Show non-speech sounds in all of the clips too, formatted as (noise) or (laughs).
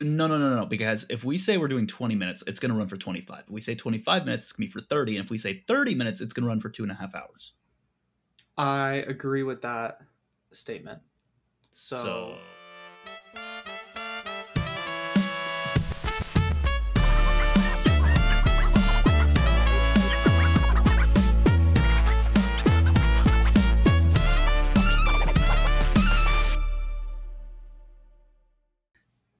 No, no, no, no. Because if we say we're doing 20 minutes, it's going to run for 25. If we say 25 minutes, it's going to be for 30. And if we say 30 minutes, it's going to run for two and a half hours. I agree with that statement. So, so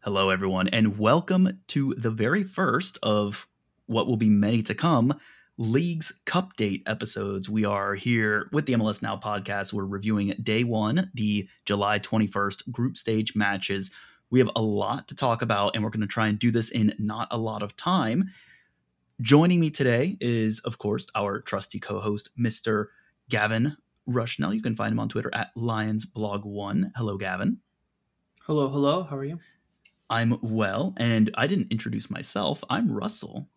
Hello, everyone, and welcome to the very first of what will be many to come Leagues Cupdate episodes. We are here with the MLS Now podcast. We're reviewing day one, the July 21st group stage matches. We have a lot to talk about, and we're going to try and do this in not a lot of time. Joining me today is, of course, our trusty co host, Mr. Gavin Rushnell. You can find him on Twitter at LionsBlog1. Hello, Gavin. Hello, hello. How are you? I'm well, and I didn't introduce myself. I'm Russell.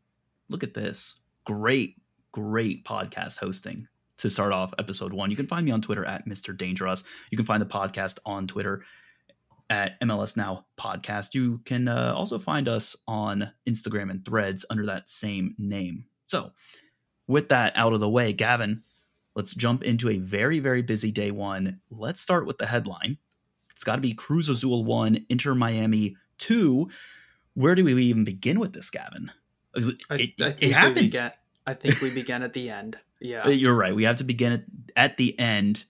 Look at this. Great, great podcast hosting to start off episode one. You can find me on Twitter at Mr. Dangerous. You can find the podcast on Twitter at MLS Now Podcast. You can uh, also find us on Instagram and threads under that same name. So, with that out of the way, Gavin, let's jump into a very, very busy day one. Let's start with the headline. It's got to be Cruz Azul 1, Inter Miami Two, where do we even begin with this, Gavin? It, I, it, I it happened. Began, I think we began at the end. Yeah, uh, you're right. We have to begin at, at the end.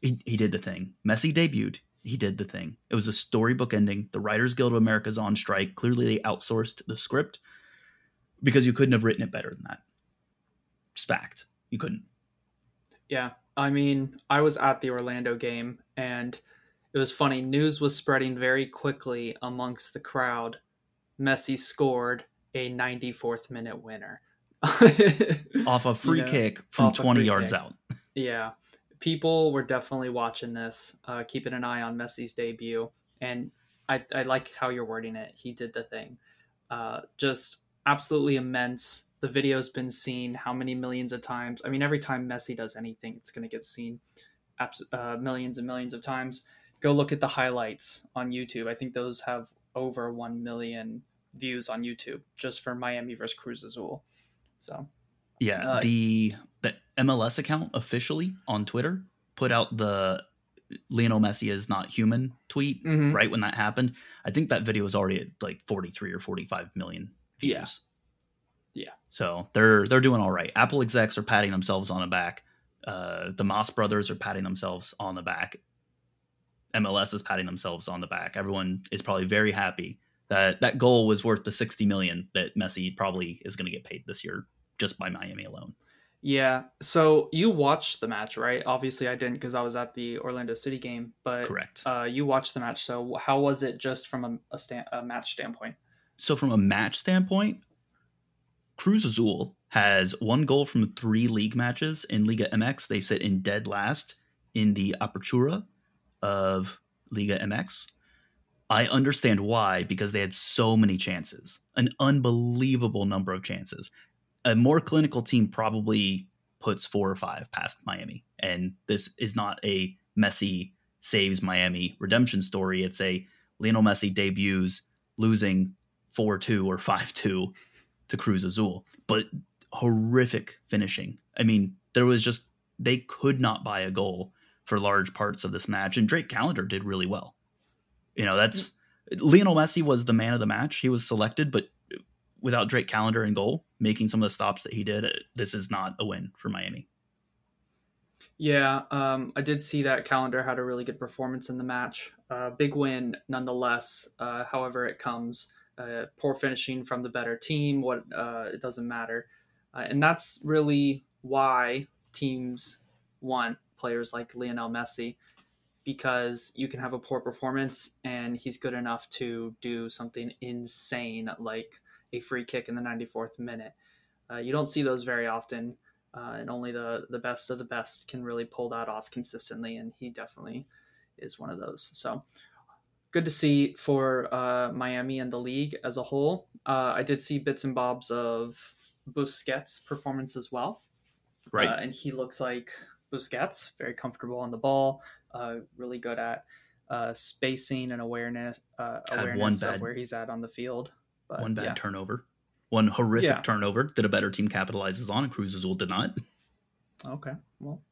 He, he did the thing. Messi debuted. He did the thing. It was a storybook ending. The Writers Guild of America is on strike. Clearly, they outsourced the script because you couldn't have written it better than that. It's fact. You couldn't. Yeah. I mean, I was at the Orlando game and – it was funny. News was spreading very quickly amongst the crowd. Messi scored a 94th minute winner (laughs) off a free you know, kick from 20 yards kick. out. Yeah. People were definitely watching this, uh, keeping an eye on Messi's debut. And I, I like how you're wording it. He did the thing. Uh, just absolutely immense. The video's been seen how many millions of times? I mean, every time Messi does anything, it's going to get seen abs- uh, millions and millions of times go look at the highlights on YouTube. I think those have over 1 million views on YouTube just for Miami versus Cruz Azul. So, yeah, uh, the the MLS account officially on Twitter put out the Lionel Messi is not human tweet mm-hmm. right when that happened. I think that video was already at like 43 or 45 million views. Yeah. yeah. So they're they're doing all right. Apple execs are patting themselves on the back. Uh, the Mas brothers are patting themselves on the back. MLS is patting themselves on the back. Everyone is probably very happy that that goal was worth the 60 million that Messi probably is going to get paid this year just by Miami alone. Yeah. So you watched the match, right? Obviously, I didn't because I was at the Orlando City game. But correct. Uh, you watched the match. So how was it just from a, a, sta- a match standpoint? So from a match standpoint, Cruz Azul has one goal from three league matches in Liga MX. They sit in dead last in the Apertura of Liga MX. I understand why because they had so many chances, an unbelievable number of chances. A more clinical team probably puts four or five past Miami, and this is not a Messi saves Miami redemption story. It's a Lionel Messi debuts losing four two or five two to Cruz Azul, but horrific finishing. I mean, there was just they could not buy a goal for large parts of this match, and Drake Callender did really well. You know, that's Lionel Messi was the man of the match. He was selected, but without Drake Callender in goal, making some of the stops that he did, this is not a win for Miami. Yeah, um, I did see that Callender had a really good performance in the match. Uh, big win nonetheless. Uh, however, it comes uh, poor finishing from the better team. What uh, it doesn't matter, uh, and that's really why teams want players like Lionel Messi because you can have a poor performance and he's good enough to do something insane like a free kick in the 94th minute. Uh, you don't see those very often, uh, and only the the best of the best can really pull that off consistently, and he definitely is one of those. So good to see for uh, Miami and the league as a whole. Uh, I did see bits and bobs of Busquets' performance as well, right? Uh, and he looks like Busquets, very comfortable on the ball, uh, really good at uh, spacing and awareness uh, awareness one of where he's at on the field. But, one bad yeah. turnover, one horrific Yeah. turnover that a better team capitalizes on, and Cruz Azul did not. Okay, well,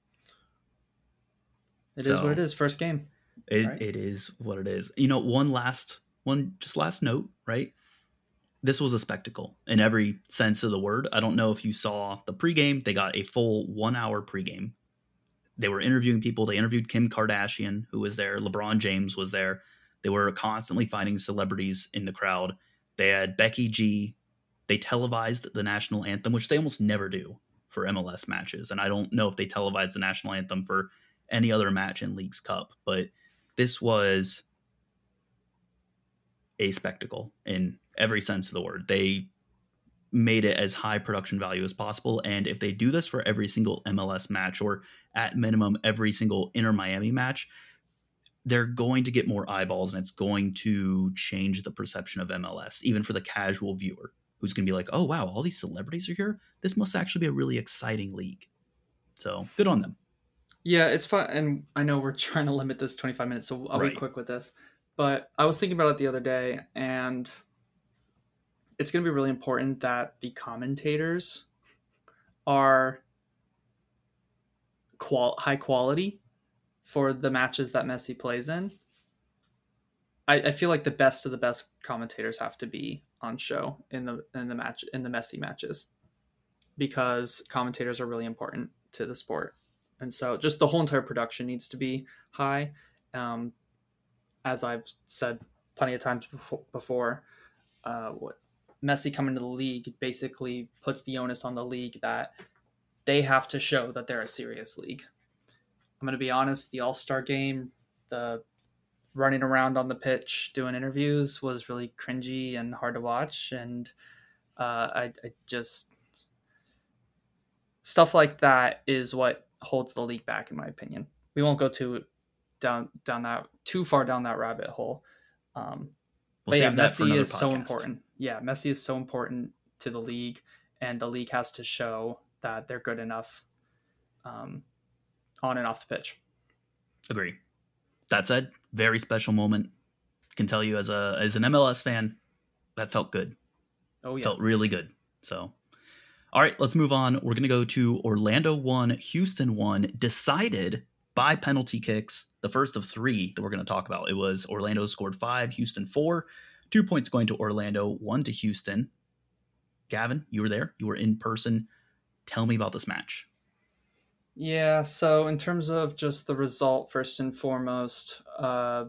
it is So- what it is. First game. It, Right. it is what it is. You know, one last one, just last note, right? This was a spectacle in every sense of the word. I don't know if you saw the pregame. They got a full one hour pregame. They were interviewing people. They interviewed Kim Kardashian, who was there. LeBron James was there. They were constantly finding celebrities in the crowd. They had Becky G. They televised the national anthem, which they almost never do for MLS matches. And I don't know if they televised the national anthem for any other match in Leagues Cup, but this was a spectacle in every sense of the word. They made it as high production value as possible. And if they do this for every single MLS match, or at minimum every single Inter Miami match, they're going to get more eyeballs and it's going to change the perception of MLS, even for the casual viewer who's going to be like, oh, wow, all these celebrities are here. This must actually be a really exciting league. So good on them. Yeah, it's fun, and I know we're (laughs) trying to limit this 25 minutes, so I'll Right. be quick with this. But I was thinking about it the other day, and it's going to be really important that the commentators are qual- high quality for the matches that Messi plays in. I, I feel like the best of the best commentators have to be on show in the in the match in the Messi matches because commentators are really important to the sport and so just the whole entire production needs to be high um, as i've said plenty of times befo- before uh, what messi coming to the league basically puts the onus on the league that they have to show that they're a serious league. I'm going to be honest the all-star game the running around on the pitch doing interviews was really cringy and hard to watch. And uh, I, I just stuff like that is what holds the league back in my opinion. We won't go too down down that too far down that rabbit hole. Um We'll but yeah save that for messi is so important yeah messi is so important to the league and the league has to show that they're good enough um on and off the pitch Agree. That said, very special moment. Can tell you as a as an MLS fan, that felt good. oh yeah Felt really good. So, all right, let's move on. We're gonna go to Orlando one, Houston one, decided by penalty kicks. The first of three that we're gonna talk about. It was Orlando scored five, Houston four. Two points going to Orlando, one to Houston. Gavin, you were there. You were in person. Tell me about this match. Yeah, so in terms of just the result, first and foremost, uh,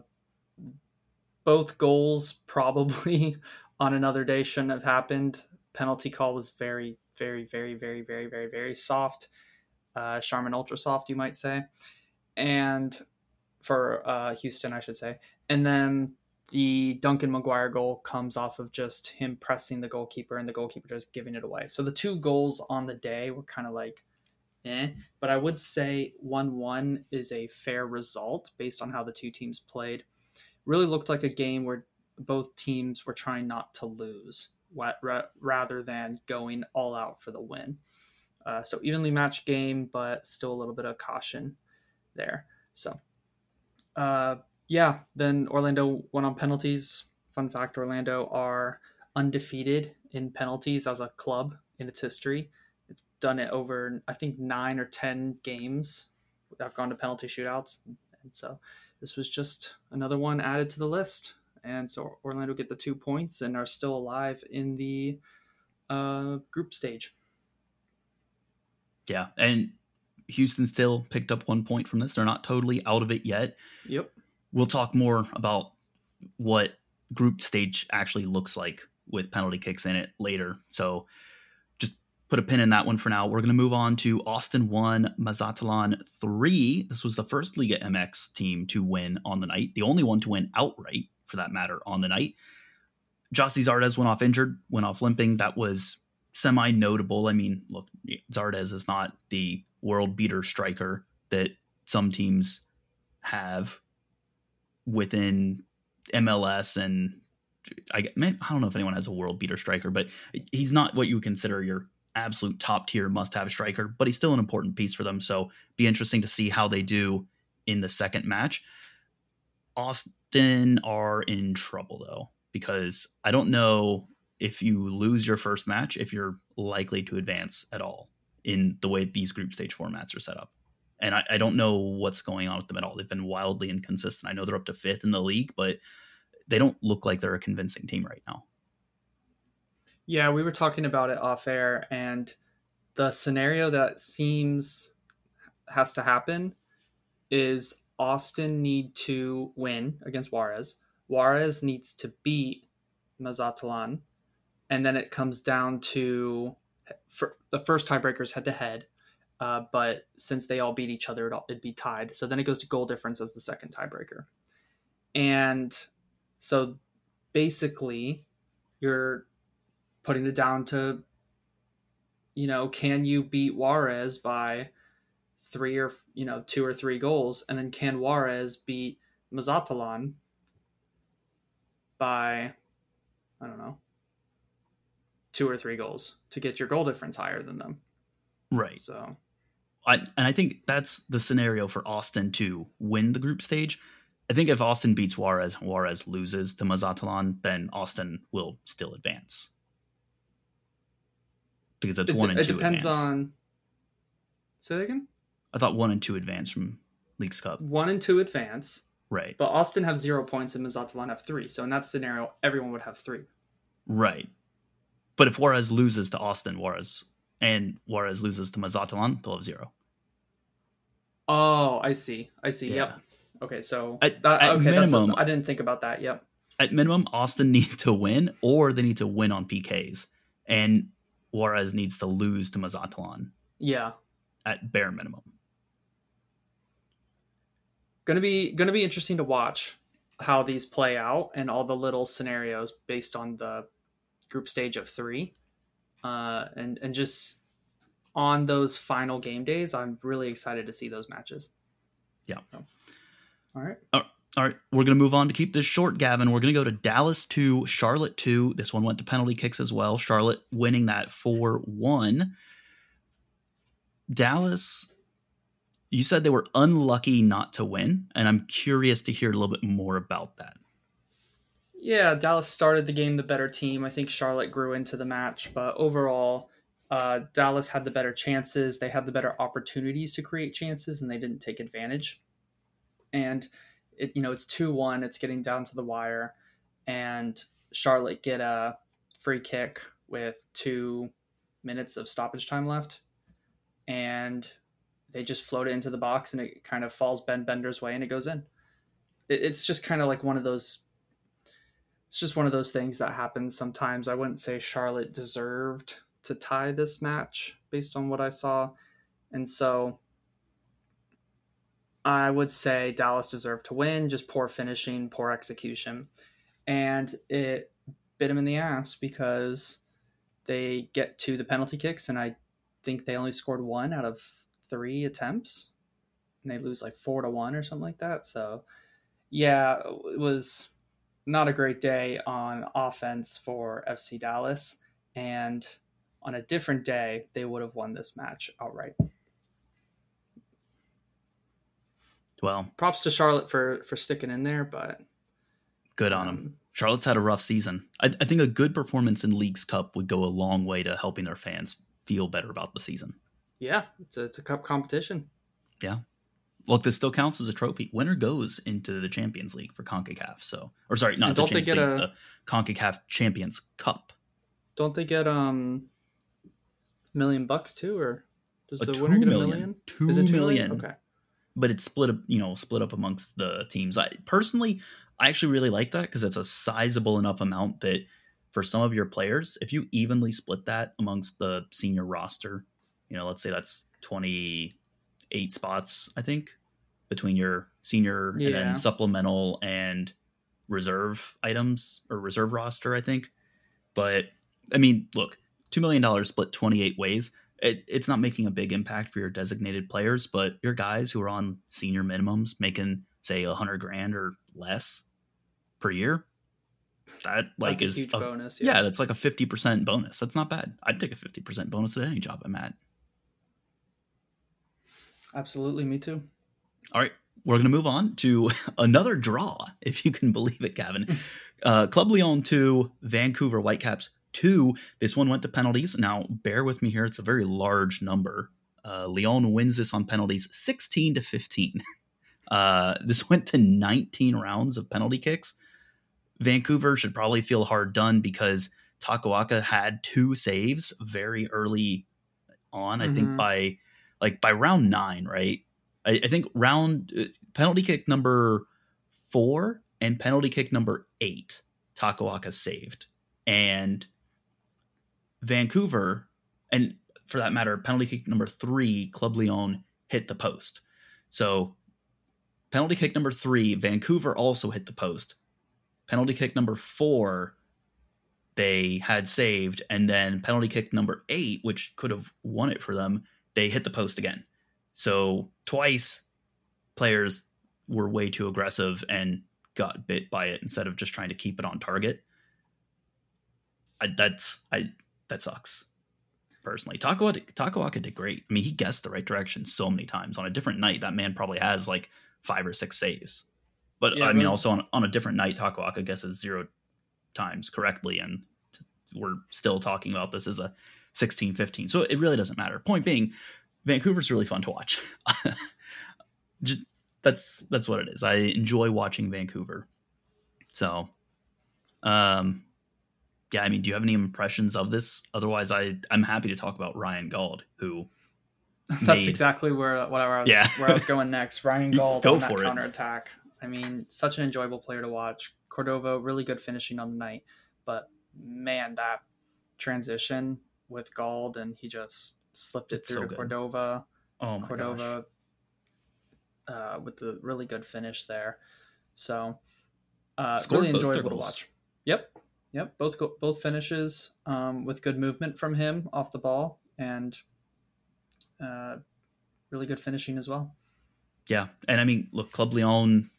both goals probably (laughs) on another day shouldn't have happened. Penalty call was very, very, very, very, very, very, very soft. Uh, Charmin ultra soft, you might say, and for uh, Houston, I should say. And then the Duncan McGuire goal comes off of just him pressing the goalkeeper and the goalkeeper just giving it away. So the two goals on the day were kind of like eh. But I would say 1 1 is a fair result based on how the two teams played. Really looked like a game where both teams were trying not to lose rather than going all out for the win. Uh, so evenly matched game, but still a little bit of caution there. So, uh, yeah, then Orlando went on penalties. Fun fact Orlando are undefeated in penalties as a club in its history it's done it over I think nine or ten games. I've gone to penalty shootouts, and so this was just another one added to the list. And so Orlando get the two points and are still alive in the uh, group stage. Yeah, and Houston still picked up one point from this. They're not totally out of it yet. Yep. We'll talk more about what group stage actually looks like with penalty kicks in it later. So just put a pin in that one for now. We're going to move on to Austin 1, Mazatlan 3. This was the first Liga MX team to win on the night, the only one to win outright for that matter on the night. Gyasi Zardes went off injured, went off limping. That was semi notable. I mean, look, Zardes is not the world beater striker that some teams have within MLS and I, I don't know if anyone has a world beater striker, but he's not what you consider your absolute top tier must have striker, but he's still an important piece for them. So be interesting to see how they do in the second match. Austin are in trouble though, because I don't know if you lose your first match, if you're likely to advance at all in the way these group stage formats are set up. And I, I don't know what's going on with them at all. They've been wildly inconsistent. I know they're up to fifth in the league, but they don't look like they're a convincing team right now. Yeah, we were talking about it off air, and the scenario that seems has to happen is Austin need to win against Juarez. Juarez needs to beat Mazatlan, and then it comes down to for the first tiebreakers head to head. Uh, but since they all beat each other, it would be tied. So then it goes to goal difference as the second tiebreaker. And so basically, you're putting it down to, you know, can you beat Juarez by three or, you know, two or three goals? And then can Juarez beat Mazatlan by, I don't know, two or three goals to get your goal difference higher than them? Right. So I, and I think that's the scenario for Austin to win the group stage. I think if Austin beats Juarez, Juarez loses to Mazatlan, then Austin will still advance because it's it, one and it two. depends advance. on. Say that again. I thought one and two advance from Leagues Cup. One and two advance, Right. but Austin have zero points and Mazatlan have three. So in that scenario, everyone would have three. Right. But if Juarez loses to Austin, Juarez and Juarez loses to Mazatlan, they'll have zero. Oh, I see. I see. Yeah. Yep. Okay, so At- that, at okay, minimum- I didn't think about that. Yep. At minimum, Austin (laughs) need to win or they need to win on PKs. And Juarez needs to lose to Mazatlan Yeah. at bare minimum. Gonna be gonna be interesting to watch how these play out and all the little scenarios based on the group stage of three, uh, and and just on those final game days, I'm really excited to see those matches. Yeah. So, all right. All right, we're going to move on to keep this short, Gavin. We're going to go to Dallas 2, Charlotte 2. This one went to penalty kicks as well. Charlotte winning that 4 1. Dallas, you said they were unlucky not to win, and I'm curious to hear a little bit more about that. Yeah, Dallas started the game the better team. I think Charlotte grew into the match, but overall, uh, Dallas had the better chances. They had the better opportunities to create chances, and they didn't take advantage. And it, you know, it's two one. It's getting down to the wire, and Charlotte get a free kick with two minutes of stoppage time left, and they just float it into the box, and it kind of falls Ben Bender's way, and it goes in. It, it's just kind of like one of those it's just one of those things that happens sometimes. I wouldn't say Charlotte deserved to tie this match based on what I saw. And so I would say Dallas deserved to win, just poor finishing, poor execution. And it bit them in the ass because they get to the penalty kicks, and I think they only scored one out of three attempts. And they lose like four to one or something like that. So, yeah, it was not a great day on offense for FC Dallas. And on a different day, they would have won this match outright. Well, Props to Charlotte for for sticking in there, but good on them. Charlotte's had a rough season. I, I think a good performance in Leagues Cup would go a long way to helping their fans feel better about the season. yeah, it's a, it's a cup competition. Look, this still counts as a trophy. Winner goes into the Champions League for CONCACAF. So, or sorry, not And the Champions get League, a- the CONCACAF Champions Cup. Don't they get um million bucks too, or does A the winner get a million. million? Two Is it two million. Okay. But it's split up, you know, split up amongst the teams. I personally, I actually really like that because it's a sizable enough amount that for some of your players, if you evenly split that amongst the senior roster, you know, let's say that's twenty eight spots, I think, between your senior and then supplemental and reserve items or reserve roster, I think. But I mean, look, two million dollars split twenty eight ways. It, it's not making a big impact for your designated players, but your guys who are on senior minimums making say a hundred grand or less per year, that like That's is a bonus. yeah, that's like a fifty percent bonus. That's not bad. I'd take a fifty percent bonus at any job I'm at. Absolutely. Me too. All right, we're going to move on to (laughs) another draw, if you can believe it, Gavin. (laughs) Uh, Club Leon 2, Vancouver Whitecaps 2. This one went to penalties. Now, bear with me here. It's a very large number. Uh, Leon wins this on penalties 16 to 15. (laughs) Uh, this went to 19 rounds of penalty kicks. Vancouver should probably feel hard done because Takaoka had two saves very early on. Mm-hmm. I think mm-hmm. by like by round nine, right? I, I think round uh, penalty kick number four and penalty kick number eight, Takaoka saved. And Vancouver, and for that matter, penalty kick number three, Club Leon hit the post. So penalty kick number three, Vancouver also hit the post. Penalty kick number four, they had saved, and then penalty kick number eight, which could have won it for them, they hit the post again. So twice players were way too aggressive and got bit by it instead of just trying to keep it on target. I, that's I that sucks. Personally, Takaoka, Takaoka did great. I mean, he guessed the right direction so many times. On a different night, that man probably has like five or six saves. But yeah, I mean, also on, on a different night, Takaoka guesses zero times correctly, and we're still talking about this as a 16 15. So it really doesn't matter. Point being, Vancouver's really fun to watch. (laughs) Just that's that's what it is. I enjoy watching Vancouver. So, um, yeah. I mean, do you have any impressions of this? Otherwise, I I'm happy to talk about Ryan Gauld, who. (laughs) That's made, exactly where what I was yeah. where I was going next. Ryan Gauld (laughs) Go on that counter attack. I mean, such an enjoyable player to watch. Cordova, really good finishing on the night, but man, that transition with Gauld and he just slipped it it's through so to good. Cordova. Oh my Cordova uh, with the really good finish there. So uh, really enjoyable to watch. Yep, yep. Both go- both finishes um, with good movement from him off the ball and uh, really good finishing as well. Yeah, and I mean, look, Club Leon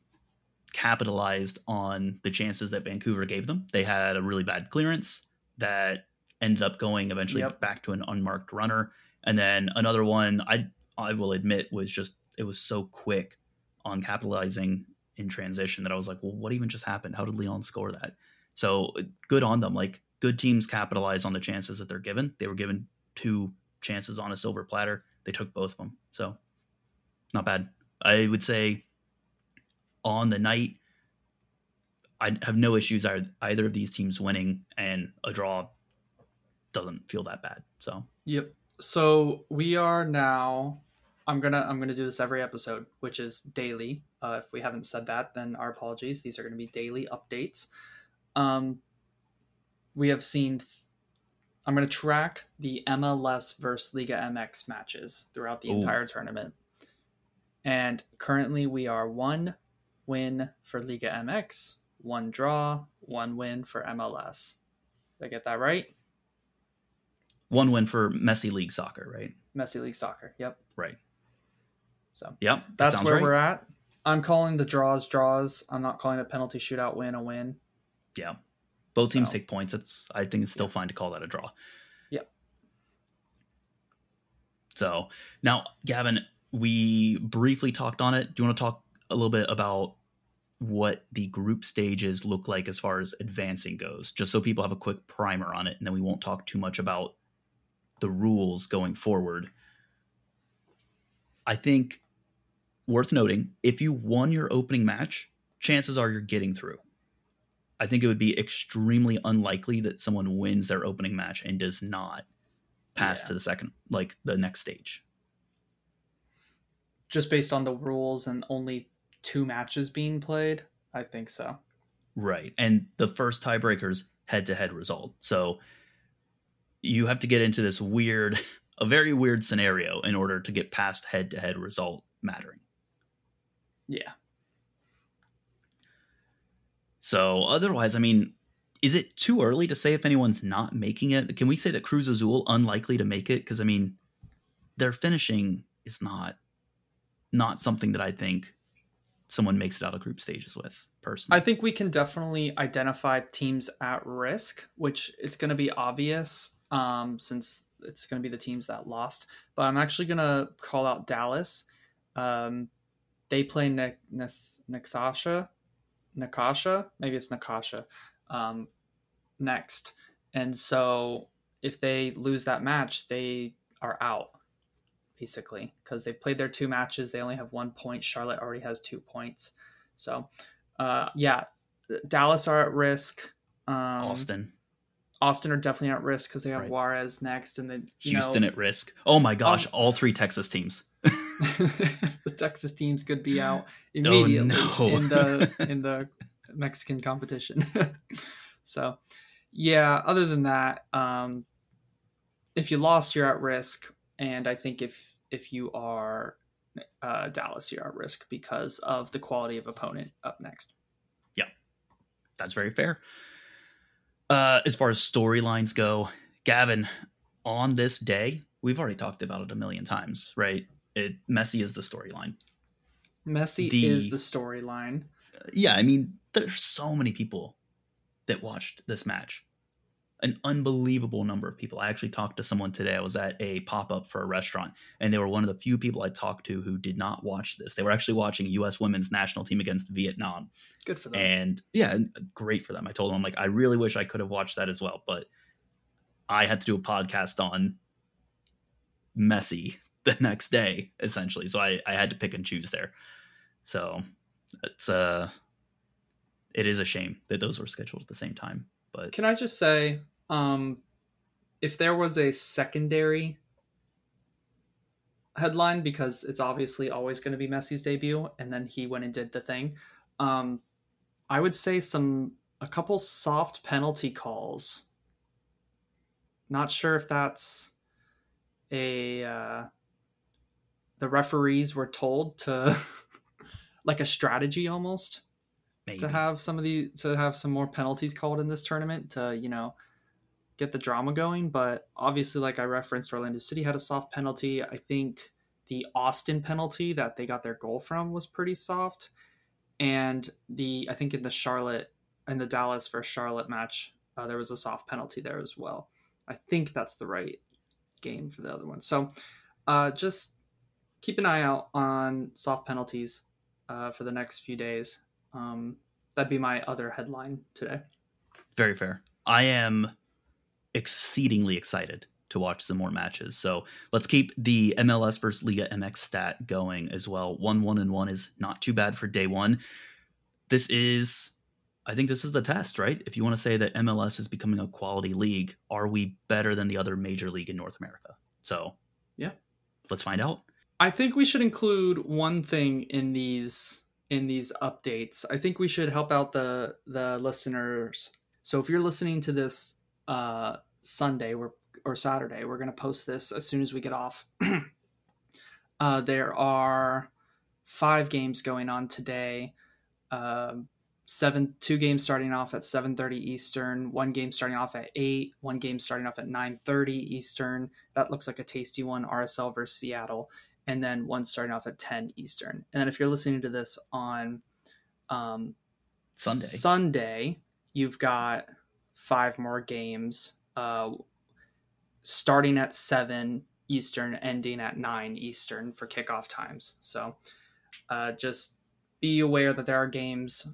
capitalized on the chances that Vancouver gave them. They had a really bad clearance that ended up going eventually yep. back to an unmarked runner. And then another one I I will admit was just it was so quick on capitalizing in transition that I was like, well, what even just happened? How did Leon score that? So good on them. Like good teams capitalize on the chances that they're given. They were given two chances on a silver platter. They took both of them. So not bad. I would say on the night, I have no issues either of these teams winning, and a draw doesn't feel that bad. So yep. So we are now. I'm gonna I'm gonna do this every episode, which is daily. Uh, if we haven't said that, then our apologies. These are gonna be daily updates. Um, we have seen. Th- I'm gonna track the MLS versus Liga MX matches throughout the Ooh. entire tournament, and currently we are one win for Liga MX, one draw, one win for MLS. Did I get that right? One win for Messy League Soccer, right? Messy League Soccer. Yep. Right. So. Yep. That that's where right. we're at. I'm calling the draws draws. I'm not calling a penalty shootout win a win. Yeah. Both so. teams take points. It's I think it's still yeah. fine to call that a draw. Yeah. So now, Gavin, we briefly talked on it. Do you want to talk a little bit about what the group stages look like as far as advancing goes, just so people have a quick primer on it, and then we won't talk too much about the rules going forward. I think worth noting if you won your opening match, chances are you're getting through. I think it would be extremely unlikely that someone wins their opening match and does not pass yeah. to the second, like the next stage. Just based on the rules and only two matches being played, I think so. Right. And the first tiebreakers head to head result. So you have to get into this weird, (laughs) a very weird scenario in order to get past head to head result mattering. Yeah. So otherwise, I mean, is it too early to say if anyone's not making it? Can we say that Cruz Azul unlikely to make it? Because I mean, their finishing is not not something that I think someone makes it out of group stages with personally. I think we can definitely identify teams at risk, which it's going to be obvious um, since it's going to be the teams that lost. But I'm actually going to call out Dallas. Um, they play ne- ne- Nakasha, Nakasha, maybe it's Nakasha, um, next. And so if they lose that match, they are out basically because they've played their two matches. They only have one point. Charlotte already has two points. So, uh, yeah, Dallas are at risk. Um, Austin. Austin are definitely at risk because they have Right. Juarez next, and then Houston know, at risk. Oh my gosh, Um, all three Texas teams. (laughs) (laughs) the Texas teams could be out immediately no. in the (laughs) in the Mexican competition. so, yeah. Other than that, um, if you lost, you're at risk, and I think if if you are uh, Dallas, you're at risk because of the quality of opponent up next. Yeah, that's very fair. Uh, as far as storylines go, Gavin, on this day, we've already talked about it a million times, right? It Messi is the storyline. Messi The- is the storyline. yeah, I mean, there's so many people that watched this match. An unbelievable number of people. I actually talked to someone today. I was at a pop up for a restaurant, and they were one of the few people I talked to who did not watch this. They were actually watching U.S. women's national team against Vietnam. Good for them. And yeah, great for them. I told them, I'm like, I really wish I could have watched that as well, but I had to do a podcast on Messi (laughs) the next day, essentially. So I, I had to pick and choose there. So it's uh it is a shame that those were scheduled at the same time. But Can I just say, um, if there was a secondary headline, because it's obviously always going to be Messi's debut, and then he went and did the thing, um, I would say some a couple soft penalty calls. Not sure if that's a uh, the referees were told to (laughs) like a strategy almost maybe. to have some of the to have some more penalties called in this tournament to you know get the drama going but obviously like i referenced orlando city had a soft penalty. I think the austin penalty that they got their goal from was pretty soft. And the i think in the charlotte in the dallas versus charlotte match uh, there was a soft penalty there as well. I think that's the right game for the other one. So uh, just keep an eye out on soft penalties uh, for the next few days um, that'd be my other headline today. Very fair. I am exceedingly excited to watch some more matches. So let's keep the MLS versus Liga MX stat going as well. One one and one is not too bad for day one. This is I think this is the test, right? If you want to say that MLS is becoming a quality league, are we better than the other major league in North America? So Yeah. let's find out. I think we should include one thing in these in these updates. I think we should help out the the listeners. So if you're listening to this uh, Sunday or or Saturday, we're going to post this as soon as we get off. (clears throat) uh, there are five games going on today. Um seven two games starting off at 7.30 eastern one game starting off at 8 one game starting off at 9.30 eastern that looks like a tasty one rsl versus seattle and then one starting off at 10 eastern. And then if you're listening to this on um, Sunday. sunday you've got five more games uh, starting at 7 eastern ending at 9 eastern for kickoff times. So uh, just be aware that there are games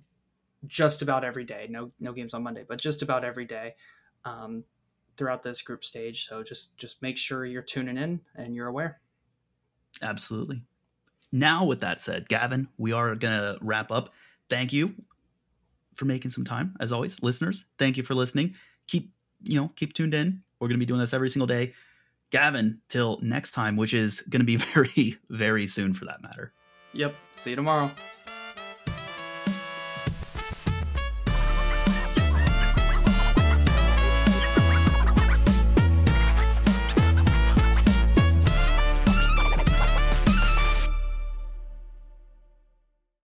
just about every day. No no games on monday but just about every day um, throughout this group stage. So just just make sure you're tuning in and you're aware Absolutely. Now, with that said, Gavin, we are going to wrap up. Thank you for making some time, as always. Listeners, thank you for listening. Keep, you know, keep tuned in. We're going to be doing this every single day. Gavin, till next time, which is going to be (laughs) very, very soon for that matter. Yep. See you tomorrow.